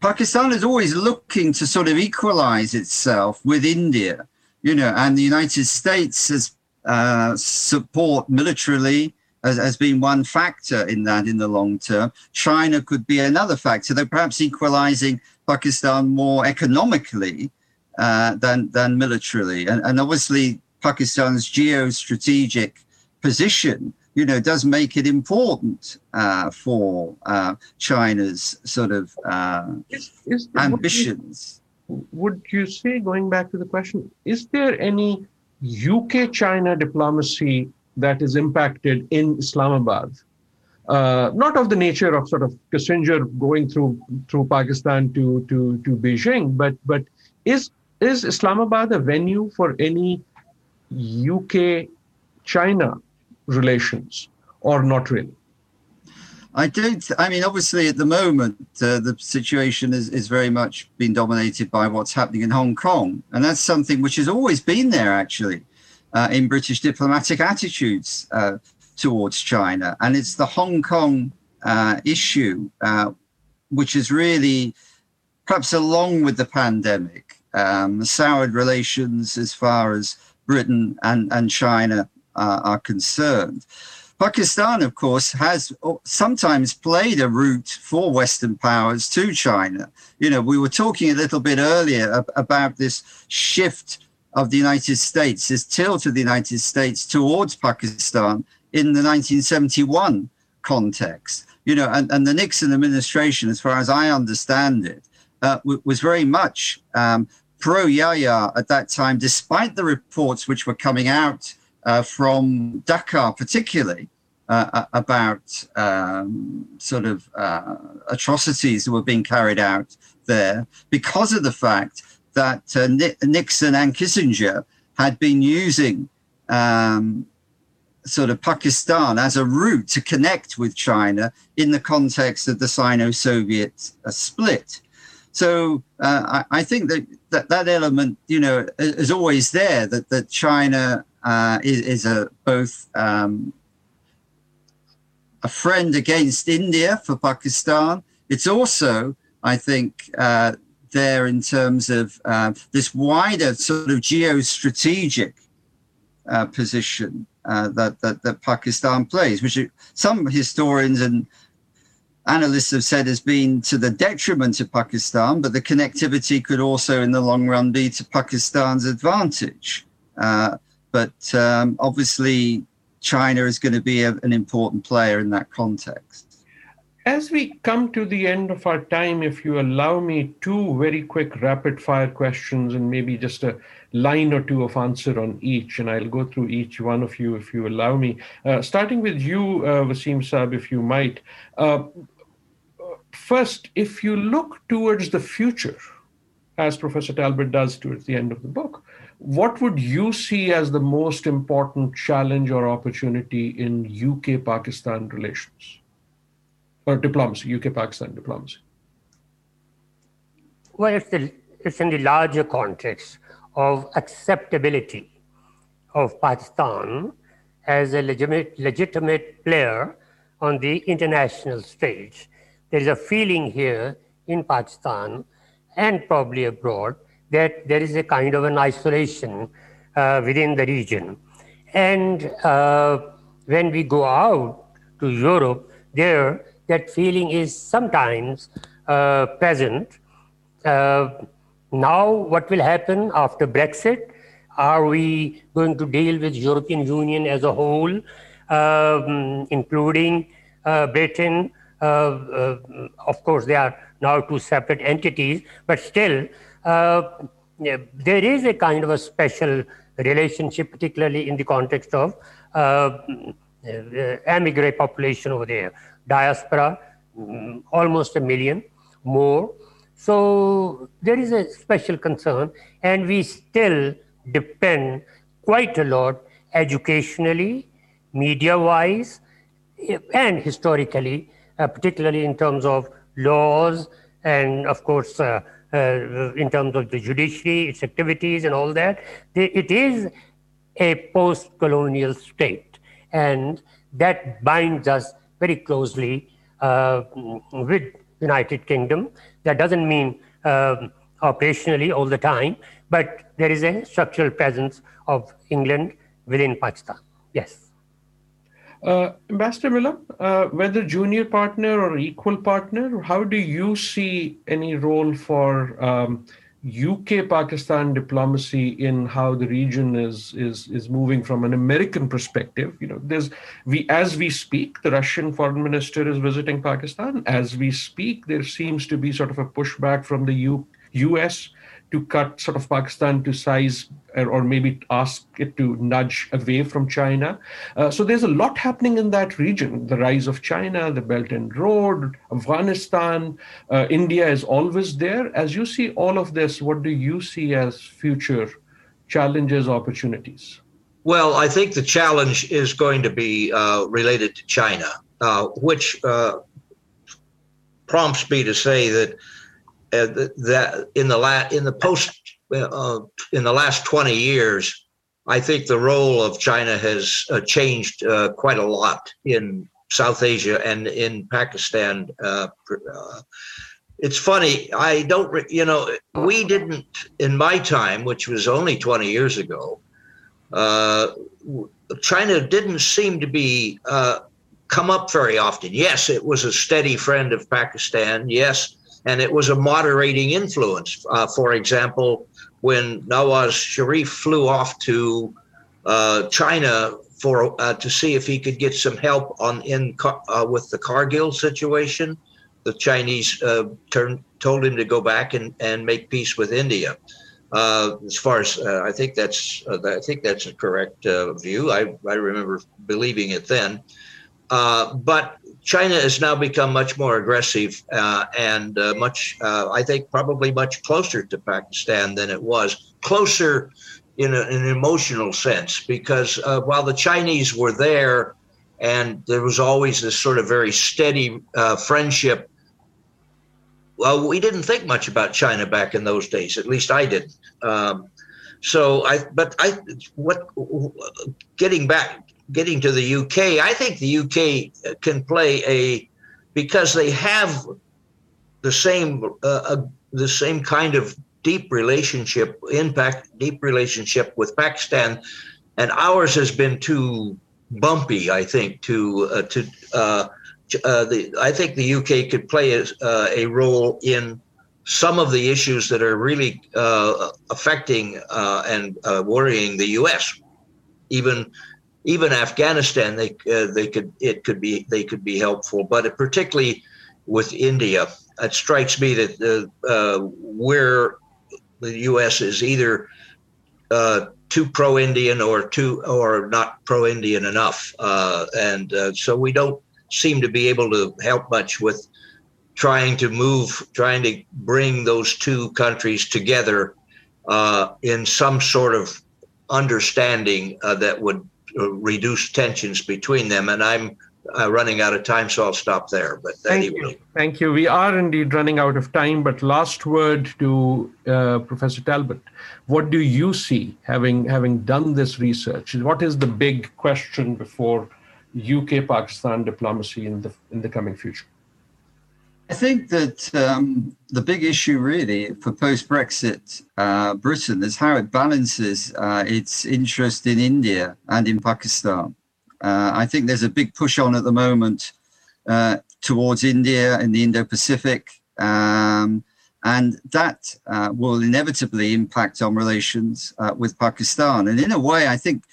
Speaker 2: Pakistan is always looking to sort of equalize itself with India, you know, and the United States has uh, support militarily has, has been one factor in that in the long term. China could be another factor, though perhaps equalizing Pakistan more economically uh, than than militarily, and, and obviously Pakistan's geostrategic position you know, does make it important uh, for uh, China's sort of uh, is, is, ambitions.
Speaker 1: Would you, would you say, going back to the question, is there any UK China diplomacy that is impacted in Islamabad? Uh, not of the nature of sort of Kissinger going through through Pakistan to to to Beijing, but but is is Islamabad a venue for any UK China relations or not really?
Speaker 2: I don't. I mean, obviously, at the moment, uh, the situation is, is very much being dominated by what's happening in Hong Kong. And that's something which has always been there, actually, uh, in British diplomatic attitudes uh, towards China. And it's the Hong Kong uh, issue, uh, which is really, perhaps along with the pandemic, um, soured relations as far as Britain and, and China uh, are concerned. Pakistan, of course, has sometimes played a route for Western powers to China. You know, we were talking a little bit earlier about this shift of the United States, this tilt of the United States towards Pakistan in the 1971 context. You know, and, and the Nixon administration, as far as I understand it, uh, was very much um, pro Yahya at that time, despite the reports which were coming out uh, from Dhaka, particularly uh, about um, sort of uh, atrocities that were being carried out there because of the fact that uh, Nixon and Kissinger had been using um, sort of Pakistan as a route to connect with China in the context of the Sino-Soviet uh, split. So uh, I, I, think that, that that element, you know, is always there. That that China uh, is, is, a both um, a friend against India for Pakistan. It's also, I think, uh, there in terms of uh, this wider sort of geostrategic uh, position uh, that, that, that Pakistan plays, which some historians and analysts have said has been to the detriment of Pakistan, but the connectivity could also, in the long run, be to Pakistan's advantage. Uh, but um, obviously, China is going to be a, an important player in that context.
Speaker 1: As we come to the end of our time, if you allow me two very quick rapid fire questions and maybe just a line or two of answer on each, and I'll go through each one of you if you allow me. Uh, starting with you, uh, Waseem Saab, if you might. Uh, first, if you look towards the future, as Professor Talbot does towards the end of the book, what would you see as the most important challenge or opportunity in UK Pakistan relations or diplomacy, UK Pakistan diplomacy?
Speaker 3: Well, it's, the, it's in the larger context of acceptability of Pakistan as a legitimate, legitimate player on the international stage. There is a feeling here in Pakistan and probably abroad that there is a kind of an isolation uh, within the region. And uh, when we go out to Europe, there that feeling is sometimes uh, present. Uh, now, what will happen after Brexit? Are we going to deal with European Union as a whole, um, including uh, Britain? Uh, uh, of course, they are now two separate entities, but still, uh, there is a kind of a special relationship, particularly in the context of emigre population over there, diaspora, mm, almost a million more. So there is a special concern, and we still depend quite a lot educationally, media wise, and historically, particularly in terms of laws and, of course, uh, uh, in terms of the judiciary, its activities, and all that. It is a post colonial state, and that binds us very closely uh, with United Kingdom. That doesn't mean um, operationally all the time, but there is a structural presence of England within Pakistan. Yes.
Speaker 1: Uh, Ambassador Milam, uh, whether junior partner or equal partner, how do you see any role for um, UK Pakistan diplomacy in how the region is is is moving from an American perspective. You know, there's we as we speak, the Russian foreign minister is visiting Pakistan. As we speak, there seems to be sort of a pushback from the U, US to cut sort of Pakistan to size or maybe ask it to nudge away from China. Uh, so there's a lot happening in that region. The rise of China, the Belt and Road, Afghanistan, uh, India is always there. As you see all of this, what do you see as future challenges, opportunities?
Speaker 4: Well, I think the challenge is going to be uh, related to China, uh, which uh, prompts me to say that uh, that in the la- in the post uh, in the last 20 years, I think the role of China has uh, changed uh, quite a lot in South Asia and in Pakistan. Uh, it's funny, I don't, re- you know, we didn't, in my time, which was only 20 years ago, China didn't seem to be come up very often. Yes, it was a steady friend of Pakistan. Yes, and it was a moderating influence. Uh, for example, when Nawaz Sharif flew off to uh, China for uh, to see if he could get some help on in uh, with the Kargil situation, the Chinese uh, turned told him to go back and, and make peace with India. Uh, as far as I think that's I think that's a correct view. I, I remember believing it then. But China has now become much more aggressive uh, and uh, much, uh, I think, probably much closer to Pakistan than it was. Closer in, a, in an emotional sense, because uh, while the Chinese were there and there was always this sort of very steady uh, friendship, well, we didn't think much about China back in those days. At least I didn't. Um, so I, but I, what, getting back getting to the UK, I think the UK can play a because they have the same uh, the same kind of deep relationship impact deep relationship with Pakistan, and ours has been too bumpy. I think to uh, to uh, uh the I think the UK could play a, uh, a role in some of the issues that are really uh, affecting and worrying the US, even even Afghanistan, they uh, they could it could be they could be helpful, but particularly with India, it strikes me that uh, uh, where the U.S. is either uh, too pro-Indian or too or not pro-Indian enough, uh, and uh, so we don't seem to be able to help much with trying to move, trying to bring those two countries together in some sort of understanding that would uh, reduce tensions between them. And I'm uh, running out of time, so I'll stop there. But
Speaker 1: Thank anyway. You. Thank you. We are indeed running out of time. But last word to uh, Professor Talbot. What do you see, having having done this research? What is the big question before UK Pakistan diplomacy in the in the coming future?
Speaker 2: I think that um, the big issue really for post Brexit uh, Britain is how it balances uh, its interest in India and in Pakistan. Uh, I think there's a big push on at the moment uh, towards India and the Indo Pacific. Um, and that uh, will inevitably impact on relations uh, with Pakistan. And in a way, I think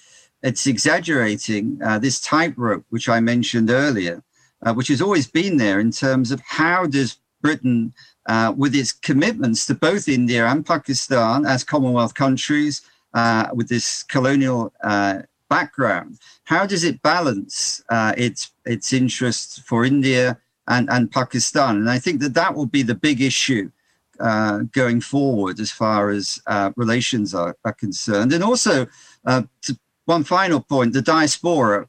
Speaker 2: it's exaggerating this tightrope, which I mentioned earlier, uh, which has always been there in terms of how does Britain, uh, with its commitments to both India and Pakistan as Commonwealth countries, uh, with this colonial uh, background, how does it balance uh, its its interests for India and, and Pakistan? And I think that that will be the big issue. Uh, going forward, as far as relations are, are, concerned, and also one final point: the diaspora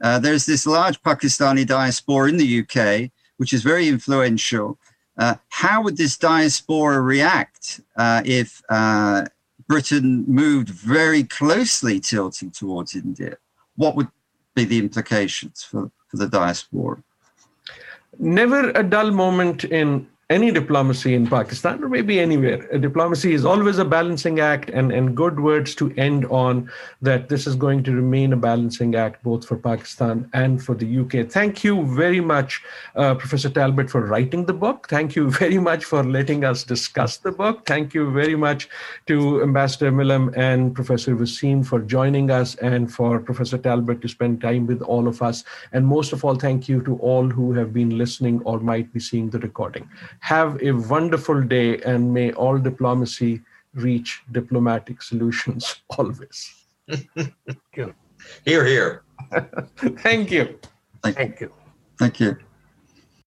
Speaker 2: uh, there's this large Pakistani diaspora in the UK, which is very influential. Uh, how would this diaspora react uh, if uh, Britain moved very closely tilting towards India? What would be the implications for, for the diaspora?
Speaker 1: Never a dull moment in any diplomacy in Pakistan or maybe anywhere. A diplomacy is always a balancing act, and, and good words to end on that this is going to remain a balancing act both for Pakistan and for the UK. Thank you very much, uh, Professor Talbot, for writing the book. Thank you *laughs* very much for letting us discuss the book. Thank you very much to Ambassador Milam and Professor Waseem for joining us and for Professor Talbot to spend time with all of us. And most of all, thank you to all who have been listening or might be seeing the recording. Have a wonderful day and may all diplomacy reach diplomatic solutions *laughs* always.
Speaker 4: Here, here. *laughs*
Speaker 1: Thank you.
Speaker 3: Thank you.
Speaker 2: Thank you.